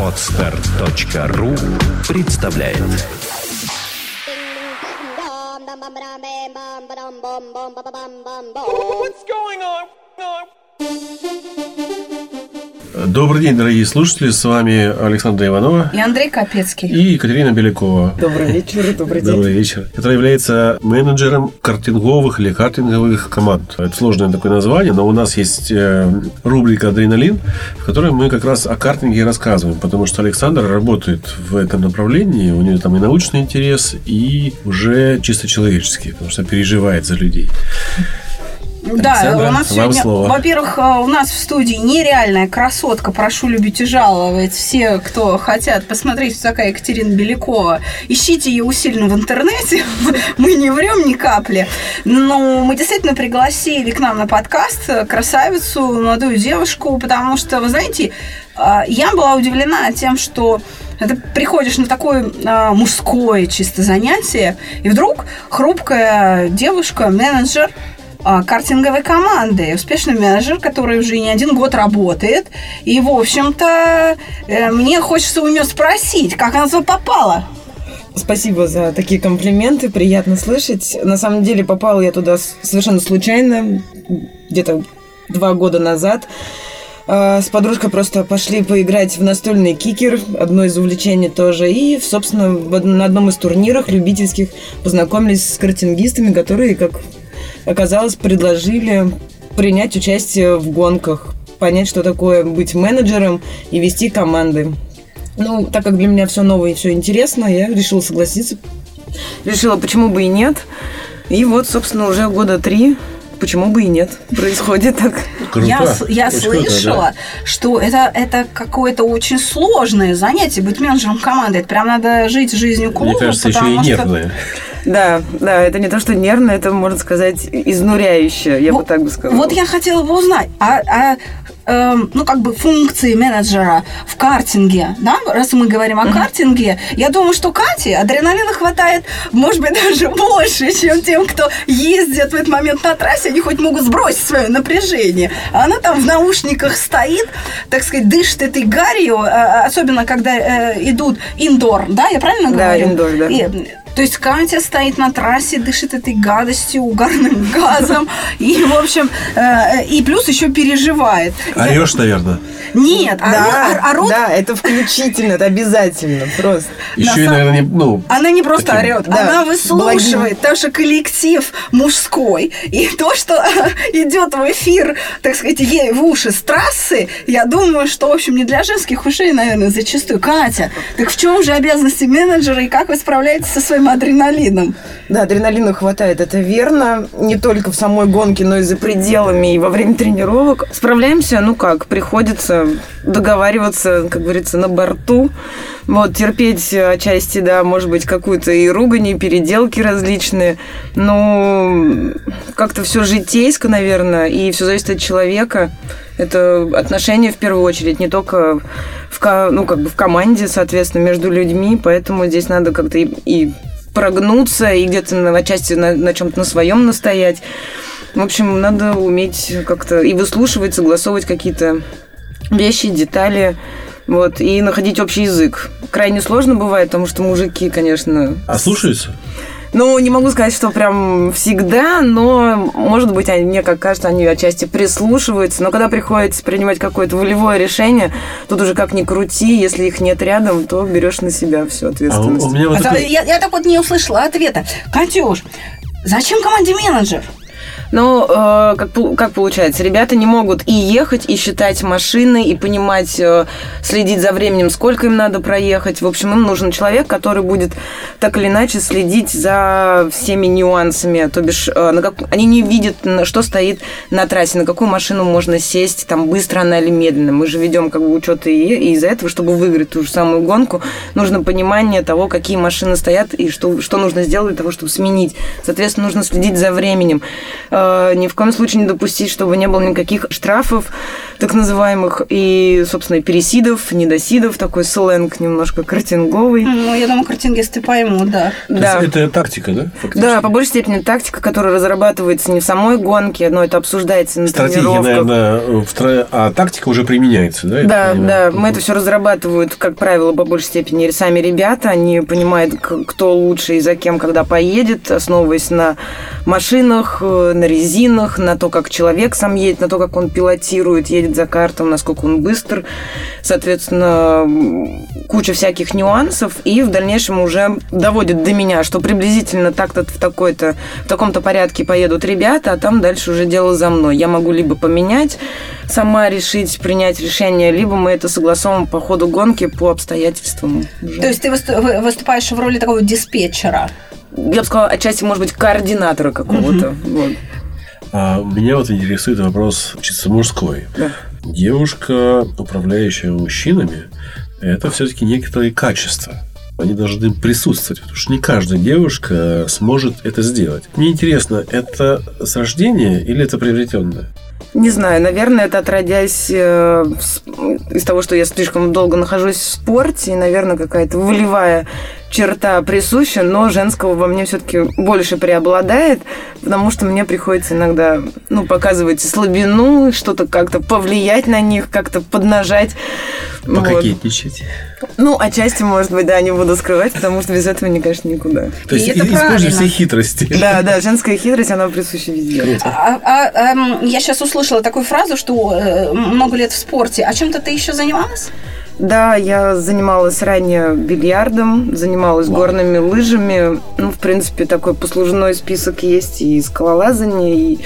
Отстар.ру представляет What's going on? Добрый день, дорогие слушатели. С вами Александра Иванова И Андрей Капецкий. и Екатерина Белякова. Добрый вечер, добрый день. Добрый вечер. Которая является менеджером картинговых или картинговых команд. Это сложное такое название, но у нас есть э, рубрика «Адреналин», в которой мы как раз о картинге и рассказываем, потому что Александр работает в этом направлении, у нее там и научный интерес, и уже чисто человеческий, потому что переживает за людей. Да, Александра, у нас сегодня, во-первых, э, у нас в студии нереальная красотка. Прошу любить и жаловать. Все, кто хотят посмотреть, кто такая Екатерина Белякова, ищите ее усиленно в интернете. Мы не врем ни капли. Но мы действительно пригласили к нам на подкаст красавицу, молодую девушку, потому что, вы знаете, э, я была удивлена тем, что ты приходишь на такое а, мужское чисто занятие, и вдруг хрупкая девушка, менеджер, картинговой команды, успешный менеджер, который уже не один год работает. И, в общем-то, э, мне хочется у нее спросить, как она туда попала. Спасибо за такие комплименты, приятно слышать. На самом деле попала я туда совершенно случайно, где-то два года назад. А, С подружкой просто пошли поиграть в настольный кикер, одно из увлечений тоже. И, собственно, на одном из турниров любительских познакомились с картингистами, которые, как оказалось, предложили принять участие в гонках, понять, что такое быть менеджером и вести команды. Ну, так как для меня все новое и все интересно, я решила согласиться. Решила, почему бы и нет. И вот, собственно, уже года три, почему бы и нет, происходит так. Круто. Я, я Очень круто, слышала, что это, это какое-то очень сложное занятие, быть менеджером команды. Это прям надо жить жизнью да. клуба. Мне кажется, еще и потому что- нервное. Да, да, это не то, что нервно, это, можно сказать, изнуряюще, я бы Вот- так бы сказала. Вот я хотела бы узнать, а, а, эм, ну, как бы функции менеджера в картинге, да, раз мы говорим о картинге, я думаю, что Кате адреналина хватает, может быть, даже больше, чем тем, кто ездит в этот момент на трассе, они хоть могут сбросить свое напряжение. А она там в наушниках стоит, так сказать, дышит этой гарью, э, особенно когда э, идут индор, да, я правильно Да, говорю? indoor, да. И, то есть Катя стоит на трассе, дышит этой гадостью, угарным газом. И, в общем, э, и плюс еще переживает. Орешь, наверное. Нет, а Да, ору- орут да, это включительно, это обязательно, просто. Еще и, наверное, не, ну, Она не просто Таким- орет, Да, она выслушивает, потому что коллектив мужской. И то, что идет в эфир, так сказать, ей в уши с трассы, я думаю, что, в общем, не для женских ушей, наверное, зачастую. Катя, так в чем же обязанности менеджера и как вы справляетесь со своим адреналином? Да, адреналина хватает, это верно. Не только в самой гонке, но и за пределами, и во время тренировок. Справляемся, ну как, приходится договариваться, как говорится, на борту. Вот, терпеть отчасти, да, может быть, какую-то и ругань, и переделки различные. Но как-то все житейско, наверное, и все зависит от человека. Это отношения в первую очередь, не только в, ну, как бы в команде, соответственно, между людьми, поэтому здесь надо как-то и, и прогнуться, и где-то на, отчасти на, на чем-то на своем настоять. В общем, надо уметь как-то и выслушивать, согласовывать какие-то вещи, детали, вот, и находить общий язык. Крайне сложно бывает, потому что мужики, конечно, а слушаются? Ну, не могу сказать, что прям всегда, но, может быть, они, мне как кажется, они отчасти прислушиваются. Но когда приходится принимать какое-то волевое решение, тут уже как ни крути, если их нет рядом, то берешь на себя всю А у, ответственность. у меня вот А такой- Я, я так вот не услышала ответа. Катюш, зачем команде менеджер? Ну, э, как, как получается, ребята не могут и ехать, и считать машины, и понимать, э, следить за временем, сколько им надо проехать. В общем, им нужен человек, который будет так или иначе следить за всеми нюансами. То бишь, э, на как- они не видят, что стоит на трассе, на какую машину можно сесть, там, быстро она или медленно. Мы же ведем как бы учет и, и из-за этого, чтобы выиграть ту же самую гонку, нужно понимание того, какие машины стоят и что, что нужно сделать для того, чтобы сменить. Соответственно, нужно следить за временем. Э, ни в коем случае не допустить, чтобы не было никаких штрафов, так называемых, и, собственно, пересидов, недосидов, такой сленг немножко картинговый. Ну, я думаю, картингисты поймут, да. Да. Это тактика, да? фактически? Да, по большей степени тактика, которая разрабатывается не в самой гонке, но это обсуждается на Стратегия, тренировках. наверное, в тро- а тактика уже применяется, да? Да, да, мы это все разрабатывают, как правило, по большей степени сами ребята. Они понимают, кто лучше и за кем, когда поедет, основываясь на машинах, э, на резинах, на то, как человек сам едет, на то, как он пилотирует, едет за картом, насколько он быстр. Соответственно, куча всяких нюансов. И в дальнейшем уже доводит до меня, что приблизительно так-то в такой-то, в таком-то порядке поедут ребята, а там дальше уже дело за мной. Я могу либо поменять, сама решить, принять решение, либо мы это согласовываем по ходу гонки по обстоятельствам. уже. То есть ты высту- вы- выступаешь в роли такого диспетчера. я бы сказала, отчасти, может быть, координатора какого-то. Вот. А меня вот интересует вопрос чисто мужской. Да. Девушка, управляющая мужчинами, это все-таки некоторые качества. Они должны присутствовать, потому что не каждая девушка сможет это сделать. Мне интересно, это с рождения или это приобретенное? Не знаю, наверное, это отродясь э, из того, что я слишком долго нахожусь в спорте, и, наверное, какая-то волевая черта присуща, но женского во мне все-таки больше преобладает, потому что мне приходится иногда ну, показывать слабину, что-то как-то повлиять на них, как-то поднажать. Вот. Пококетничать. Ну, отчасти, может быть, да, не буду скрывать, потому что без этого, мне, конечно, никуда. То есть И это и- используй все хитрости. Да, да, женская хитрость, она присуща везде. А- а- эм, я сейчас услышала такую фразу, что э, много лет в спорте. А чем-то ты еще занималась? Да, я занималась ранее бильярдом, занималась горными лыжами. Ну, в принципе, такой послужной список есть и скалолазание, и,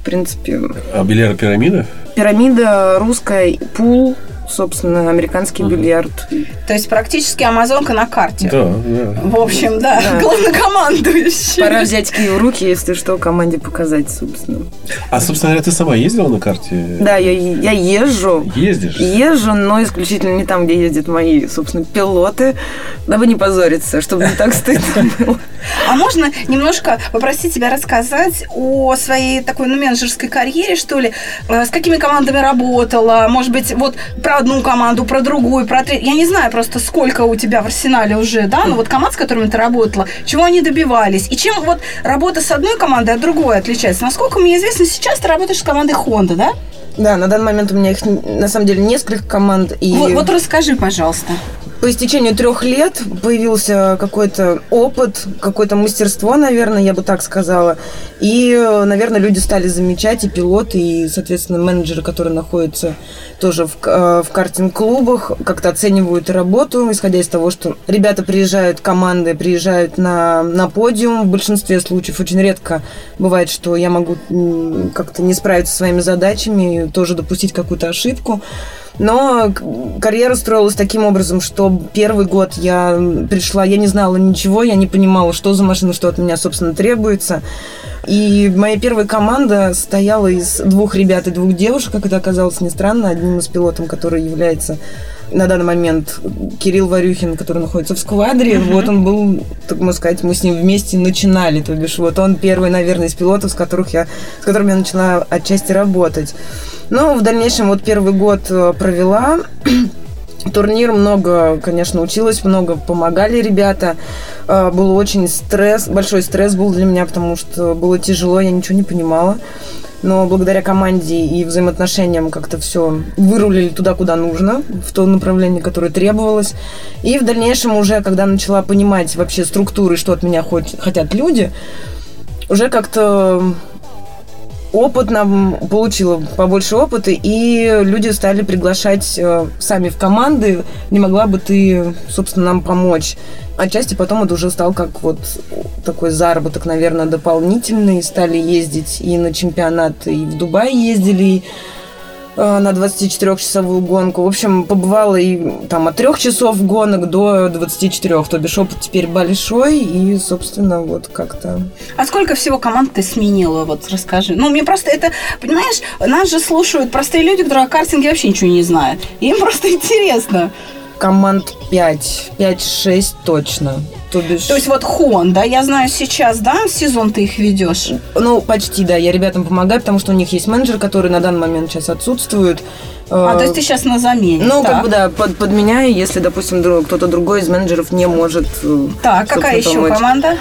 в принципе, А бильярд пирамида? пирамида русская, пул, собственно, американский бильярд. То есть практически амазонка на карте. Да, да. В общем, да, Да. главнокомандующий. Пора взять киев в руки, если что, команде показать, собственно. А, собственно говоря, ты сама ездила на карте? Да, я, я езжу. Ездишь? Езжу, но исключительно не там, где ездят мои, собственно, пилоты, дабы не позориться, чтобы не так стыдно было. А можно немножко попросить тебя рассказать о своей такой, ну, менеджерской карьере, что ли? Э, С какими командами работала? Может быть, вот про одну команду, про другую, про третью. Я не знаю просто, сколько у тебя в арсенале уже, да? Ну, вот команд, с которыми ты работала, чего они добивались? И чем вот работа с одной командой от другой отличается? Насколько мне известно, сейчас ты работаешь с командой Honda, да? Да, на данный момент у меня их на самом деле несколько команд. И Вот, вот расскажи, пожалуйста. По истечению трех лет появился какой-то опыт, какое-то мастерство, наверное, я бы так сказала. И, наверное, люди стали замечать, и пилоты, и, соответственно, менеджеры, которые находятся тоже в, э, в картинг-клубах, как-то оценивают работу, исходя из того, что ребята приезжают, команды приезжают на, на подиум. В большинстве случаев очень редко бывает, что я могу как-то не справиться со своими задачами, тоже допустить какую-то ошибку. Но карьера строилась таким образом, что первый год я пришла, я не знала ничего, я не понимала, что за машина, что от меня, собственно, требуется. И моя первая команда состояла из двух ребят и двух девушек, как это оказалось не странно. Одним из пилотом, который является на данный момент Кирилл Варюхин, который находится в сквадре, вот он был, так можно сказать, мы с ним вместе начинали, то бишь вот он первый, наверное, из пилотов, с которых я, с которыми я начала отчасти работать. Но в дальнейшем вот первый год э, провела, турнир много, конечно, училась, много помогали ребята. Э, Был очень стресс, большой стресс был для меня, потому что было тяжело, я ничего не понимала. Но благодаря команде и взаимоотношениям как-то все вырулили туда, куда нужно, в то направление, которое требовалось. И в дальнейшем уже, когда начала понимать вообще структуры, что от меня хоть- хотят люди, уже как-то опыт нам получила побольше опыта, и люди стали приглашать э, сами в команды. Не могла бы ты, собственно, нам помочь? Отчасти потом это уже стал как вот такой заработок, наверное, дополнительный. Стали ездить и на чемпионаты, и в Дубай ездили, на 24-часовую гонку. В общем, побывала и там от трех часов гонок до 24, то бишь опыт теперь большой, и, собственно, вот как-то А сколько всего команд ты сменила? Вот расскажи. Ну, мне просто это, понимаешь, нас же слушают простые люди, которые о картинге вообще ничего не знают. Им просто интересно. команд 5, 5-6 точно. То бишь... То есть вот Honda, я знаю сейчас, да, сезон ты их ведешь? Ну, почти, да. Я ребятам помогаю, потому что у них есть менеджер, который на данный момент сейчас отсутствует. А, Э, то есть ты сейчас на замене. Ну, так. как бы, да, под, подменяю, если, допустим, кто-то другой из менеджеров не может э, Так, какая еще помочь. команда?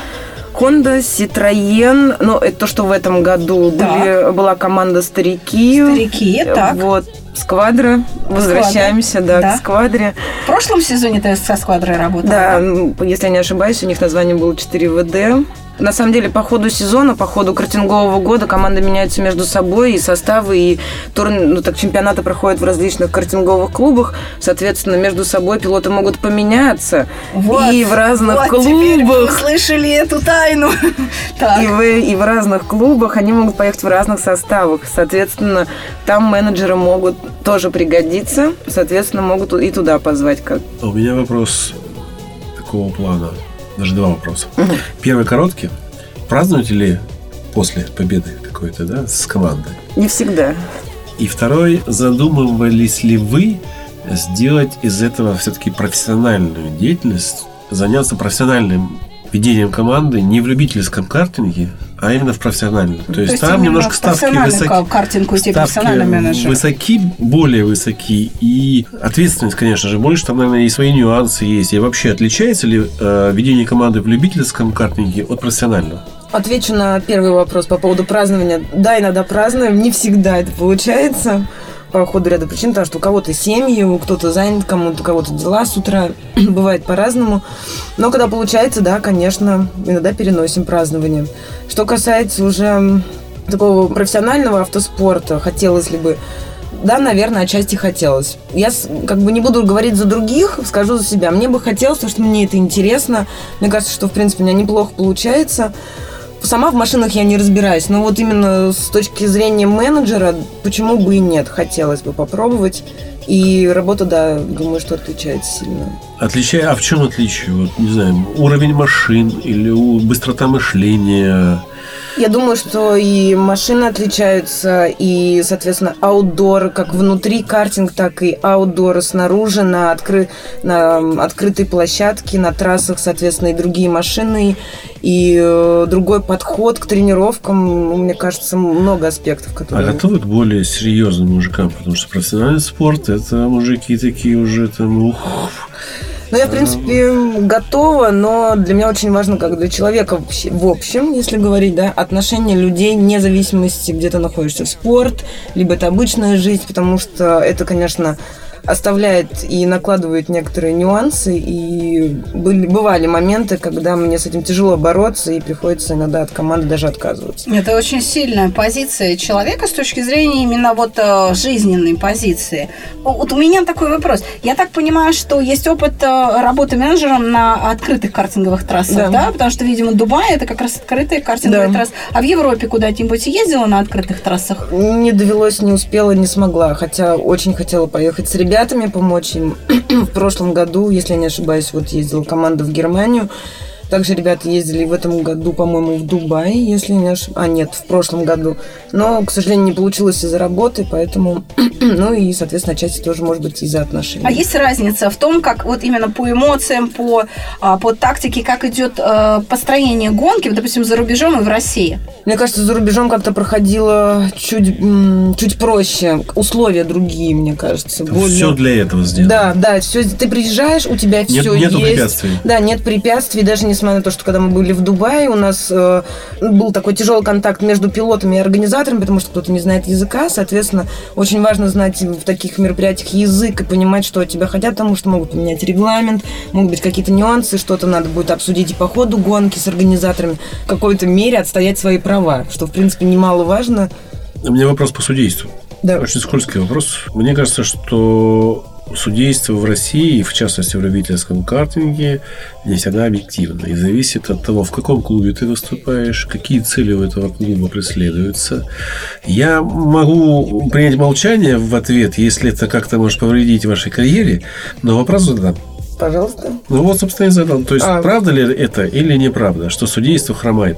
Honda, Citroën, ну, это то, что в этом году Так. были, была команда «Старики». Старики, так. Вот, «Сквадра». Возвращаемся, да, Да. к «Сквадре». В прошлом сезоне ты со сквадрой работала? Да, если я не ошибаюсь, у них название было 4ВД. На самом деле, по ходу сезона, по ходу картингового года команды меняются между собой, и составы, и тур, ну, так, чемпионаты проходят в различных картинговых клубах. Соответственно, между собой пилоты могут поменяться. Вот, и в разных вот теперь вы клубах. услышали эту тайну. И в, и в разных клубах они могут поехать в разных составах. Соответственно, там менеджеры могут тоже пригодиться. Соответственно, могут и туда позвать как. А У меня вопрос такого плана. Даже два вопроса. Первый короткий. Празднуете ли после победы какой-то, да, с командой? Не всегда. И второй, задумывались ли вы сделать из этого все-таки профессиональную деятельность, заняться профессиональным ведением команды не в любительском картинге, а именно в профессиональном. То есть там немножко ставки высоки. ка- картинг у тебя ставки менеджер. высоки, более высоки, и ответственность, конечно же, больше. Там, наверное, и свои нюансы есть. И вообще, отличается ли э, ведение команды в любительском картинге от профессионального? Отвечу на первый вопрос по поводу празднования. Да, иногда празднуем, не всегда это получается по ходу ряда причин, потому что у кого-то семьи, у кто-то занят, кому-то у кого-то дела с утра, бывает по-разному. Но когда получается, да, конечно, иногда переносим празднование. Что касается уже такого профессионального автоспорта, хотелось ли бы да, наверное, отчасти хотелось. Я как бы не буду говорить за других, скажу за себя. Мне бы хотелось, потому что мне это интересно. Мне кажется, что, в принципе, у меня неплохо получается. Сама в машинах я не разбираюсь, но вот именно с точки зрения менеджера, почему бы и нет, хотелось бы попробовать. И работа, да, думаю, что отличается сильно. Отличай, а в чем отличие? Вот, не знаю, уровень машин или быстрота мышления? Я думаю, что и машины отличаются, и, соответственно, аутдор, как внутри картинг, так и аутдор снаружи, на, откры... на открытой площадке, на трассах, соответственно, и другие машины, и э, другой подход к тренировкам. Мне кажется, много аспектов, А которые... готовы к более серьезным мужикам? Потому что профессиональный спорт это мужики такие уже там ух, Ну, я, в принципе, готова, но для меня очень важно, как для человека в общем, если говорить, да, отношение людей, вне зависимости, где ты находишься, в спорт, либо это обычная жизнь, потому что это, конечно, оставляет и накладывает некоторые нюансы, и были, бывали моменты, когда мне с этим тяжело бороться, и приходится иногда от команды даже отказываться. Это очень сильная позиция человека с точки зрения именно вот э, жизненной позиции. Вот у меня такой вопрос. Я так понимаю, что есть опыт э, работы менеджером на открытых картинговых трассах, да? Да. Потому что, видимо, Дубай это как раз открытые картинговые Да. трассы. А в Европе куда-нибудь ездила на открытых трассах? Не довелось, не успела, не смогла. Хотя очень хотела поехать с ребятами, помочь им. в прошлом году, если я не ошибаюсь, вот ездила команда в Германию. Также ребята ездили в этом году, по-моему, в Дубай, если не ошибаюсь. А, нет, в прошлом году. Но, к сожалению, не получилось из-за работы, поэтому... ну и, соответственно, отчасти тоже, может быть, из-за отношений. А есть разница в том, как вот именно по эмоциям, по, а, по тактике, как идет э, построение гонки, вот, допустим, за рубежом и в России? Мне кажется, за рубежом как-то проходило чуть, чуть проще. Условия другие, мне кажется. более- все для этого сделано. Да, да, все, ты приезжаешь, у тебя Нет- все нету есть. препятствий. Да, нет препятствий, даже несмотря на то, что когда мы были в Дубае, у нас э, был такой тяжелый контакт между пилотами и организаторами, потому что кто-то не знает языка, соответственно, очень важно знать в таких мероприятиях язык и понимать, что от тебя хотят, потому что могут поменять регламент, могут быть какие-то нюансы, что-то надо будет обсудить и по ходу гонки с организаторами, в какой-то мере отстоять свои права, что, в принципе, немаловажно. У меня вопрос по судейству. Да. Очень скользкий вопрос. Мне кажется, что судейство в России, в частности в любительском картинге, не всегда объективно. И зависит от того, в каком клубе ты выступаешь, какие цели у этого клуба преследуются. Я могу принять молчание в ответ, если это как-то может повредить вашей карьере, но вопрос задам. Пожалуйста. Ну вот, собственно, и задал. То есть, А. правда ли это или неправда, что судейство хромает?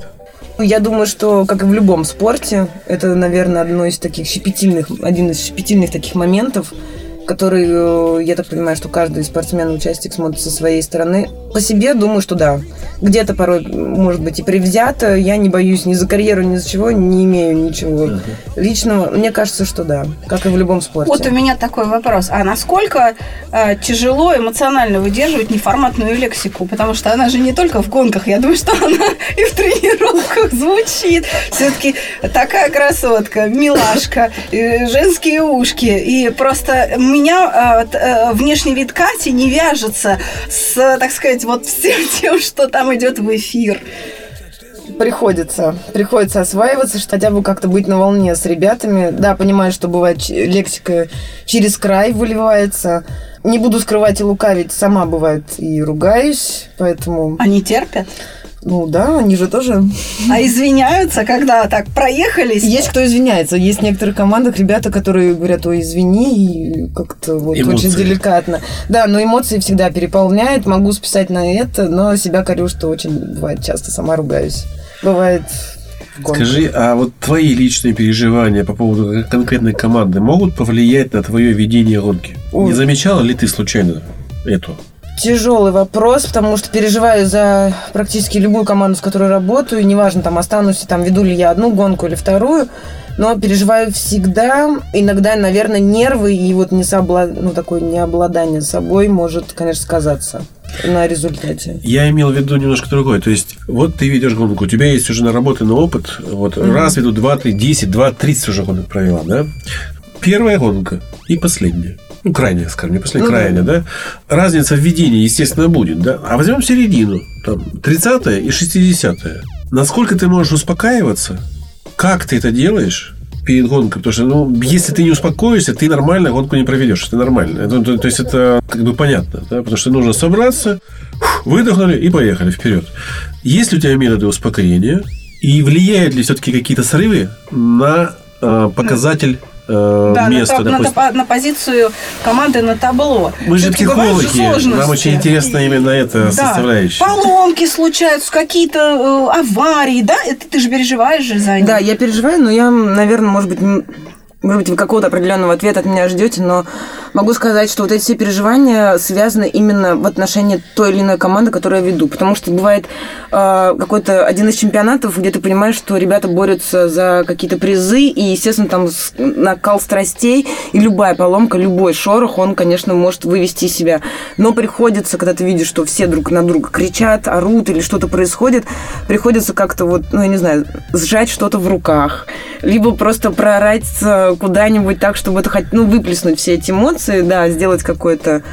Ну, Я думаю, что, как и в любом спорте, это, наверное, одно из таких щепетильных, один из щепетильных таких моментов, который, э, я так понимаю, что каждый спортсмен, участник смотрит со своей стороны. По себе думаю, что да. Где-то порой, может быть, и привзято. Я не боюсь ни за карьеру, ни за чего, не имею ничего личного. Мне кажется, что да, как и в любом спорте. Вот у меня такой вопрос. А насколько э, тяжело эмоционально выдерживать неформатную лексику? Потому что она же не только в гонках. Я думаю, что она и в тренировках звучит. Все-таки такая красотка, милашка, э, женские ушки. И просто у меня э, э, внешний вид Кати не вяжется с, так сказать, вот всем тем, что там идет в эфир. Приходится. Приходится осваиваться, что хотя бы как-то быть на волне с ребятами. Да, понимаю, что бывает лексика через край выливается. Не буду скрывать и лукавить, сама бывает и ругаюсь, поэтому, Они терпят? Ну да, они же тоже... А извиняются, когда так проехались? Есть кто извиняется. Есть в некоторых командах ребята, которые говорят, ой, извини, и как-то вот Эмоции. очень деликатно. Да, но эмоции всегда переполняют, могу списать на это, но себя корю, что очень бывает часто, сама ругаюсь. Бывает. Скажи, а вот твои личные переживания по поводу конкретной команды могут повлиять на твое ведение гонки? Ой. Не замечала ли ты случайно эту? Тяжелый вопрос, потому что переживаю за практически любую команду, с которой работаю. Неважно, там останусь, там веду ли я одну гонку или вторую, но переживаю всегда. Иногда, наверное, нервы и вот не сообла- ну, такое необладание собой может, конечно, сказаться на результате. Я имел в виду немножко другое. То есть, вот ты ведешь гонку, у тебя есть уже наработанный опыт. Вот раз веду, два, три, десять, два, тридцать уже гонок провела, да? Первая гонка и последняя. Ну, крайняя, скажем, не последняя, Ну да. крайняя, да? Разница в ведении, естественно, будет, да? А возьмем середину, там, 30 и 60 Насколько ты можешь успокаиваться? Как ты это делаешь? перед гонкой, потому что, ну, если ты не успокоишься, ты нормально гонку не проведешь, это нормально. Это, то, то есть это как бы понятно, да? потому что нужно собраться, выдохнули и поехали вперед. Есть ли у тебя методы успокоения и влияют ли все-таки какие-то срывы на э, показатель э, Да, на та- на, допустим? та- на позицию команды на табло. Мы же психологи, нам очень интересна именно эта Да. составляющая. Поломки случаются, какие-то э, аварии, да? Это ты же переживаешь же за них. Да, я переживаю, но я, наверное, может быть, может быть, вы какого-то определенного ответа от меня ждете, но могу сказать, что вот эти все переживания связаны именно в отношении той или иной команды, которую я веду. Потому что бывает э, какой-то один из чемпионатов, где ты понимаешь, что ребята борются за какие-то призы, и, естественно, там накал страстей, и любая поломка, любой шорох, он, конечно, может вывести себя. Но приходится, когда ты видишь, что все друг на друга кричат, орут или что-то происходит, приходится как-то вот, ну, я не знаю, сжать что-то в руках, либо просто проорать куда-нибудь так, чтобы это хоть, ну, выплеснуть все эти эмоции, да, сделать какое-то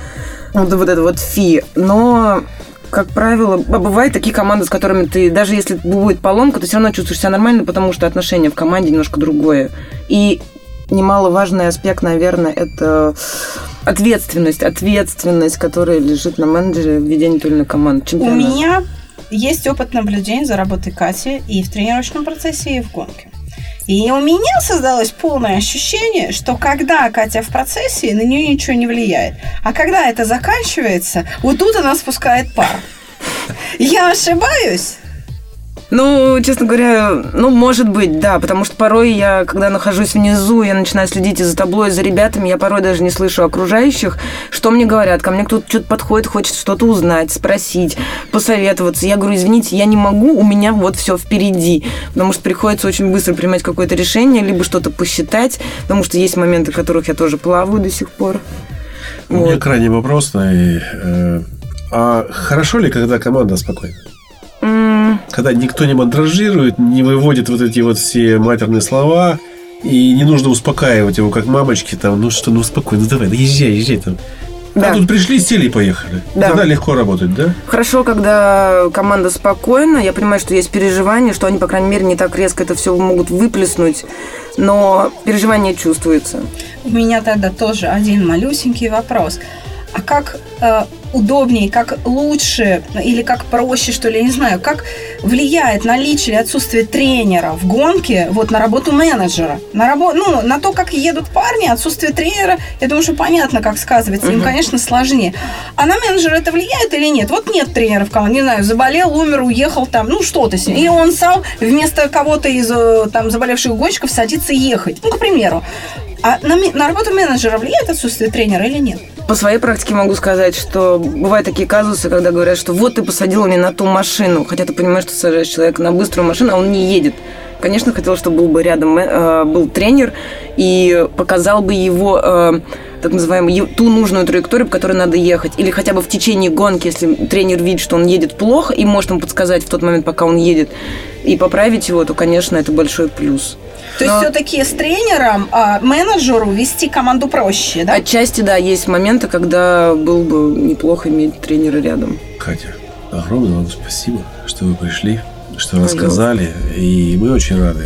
вот, вот это вот фи. Но как правило, бывают такие команды, с которыми ты, даже если будет поломка, ты все равно чувствуешь себя нормально, потому что отношение в команде немножко другое. И немаловажный аспект, наверное, это ответственность, ответственность, которая лежит на менеджере в ведении той или иной команды. У чемпионата. меня есть опыт наблюдения за работой Кати и в тренировочном процессе, и в гонке. И у меня создалось полное ощущение, что когда Катя в процессе, на нее ничего не влияет. А когда это заканчивается, вот тут она спускает пар. Я ошибаюсь? Ну, честно говоря, ну, может быть, да, потому что порой я, когда нахожусь внизу, я начинаю следить и за табло, и за ребятами, я порой даже не слышу окружающих, что мне говорят. Ко мне кто-то что-то подходит, хочет что-то узнать, спросить, посоветоваться. Я говорю, извините, я не могу, у меня вот все впереди. Потому что приходится очень быстро принимать какое-то решение, либо что-то посчитать, потому что есть моменты, в которых я тоже плаваю до сих пор. У меня Вот. крайний вопрос. э, а хорошо ли, когда команда спокойна? Когда никто не мандражирует, не выводит вот эти вот все матерные слова, и не нужно успокаивать его, как мамочки, там, ну что, ну спокойно, ну давай, да езжай, езжай там. Да. А тут пришли, сели и поехали. Да. Тогда легко работать, да? Хорошо, когда команда спокойна, я понимаю, что есть переживания, что они, по крайней мере, не так резко это все могут выплеснуть, но переживание чувствуется. У меня тогда тоже один малюсенький вопрос. а как э, удобнее, как лучше или как проще, что ли, я не знаю, как влияет наличие или отсутствие тренера в гонке вот на работу менеджера, на работу, ну, на то, как едут парни, отсутствие тренера, я думаю, что понятно, как сказывается, им, конечно, сложнее. А на менеджера это влияет или нет? Вот нет тренера в команде, не знаю, заболел, умер, уехал там, ну, что-то с ним. Или он сам вместо кого-то из э, там заболевших гонщиков садится ехать, ну, к примеру. А на, на работу менеджера влияет отсутствие тренера или нет? По своей практике могу сказать, что бывают такие казусы, когда говорят, что вот ты посадила не на ту машину, хотя ты понимаешь, что сажаешь человека на быструю машину, а он не едет. Конечно, хотел, чтобы был бы рядом э, был тренер и показал бы его э, так называемую ту нужную траекторию, по которой надо ехать. Или хотя бы в течение гонки, если тренер видит, что он едет плохо, и может ему подсказать в тот момент, пока он едет, и поправить его, то, конечно, это большой плюс. То есть все-таки с тренером, а, менеджеру вести команду проще, да? Отчасти, да, есть моменты, когда было бы неплохо иметь тренера рядом. Катя, огромное вам спасибо, что вы пришли, что рассказали. И мы очень рады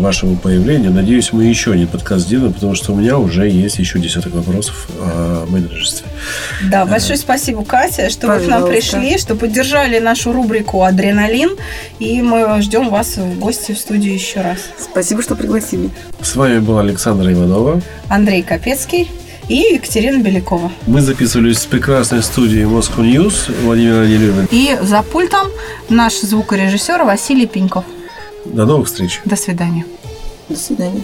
вашему появлению. Надеюсь, мы еще один подкаст сделаем, потому что у меня уже есть еще десяток вопросов о менеджерстве. Да, большое спасибо, Катя, что Пожалуйста. вы к нам пришли, что поддержали нашу рубрику «Адреналин». И мы ждем вас в гости в студию еще раз. Спасибо, что пригласили. С вами был Александр Иванова. Андрей Капецкий и Екатерина Белякова. Мы записывались в прекрасной студии Moscow News Владимир Нелюбин. И за пультом наш звукорежиссер Василий Пеньков. До новых встреч. До свидания. До свидания.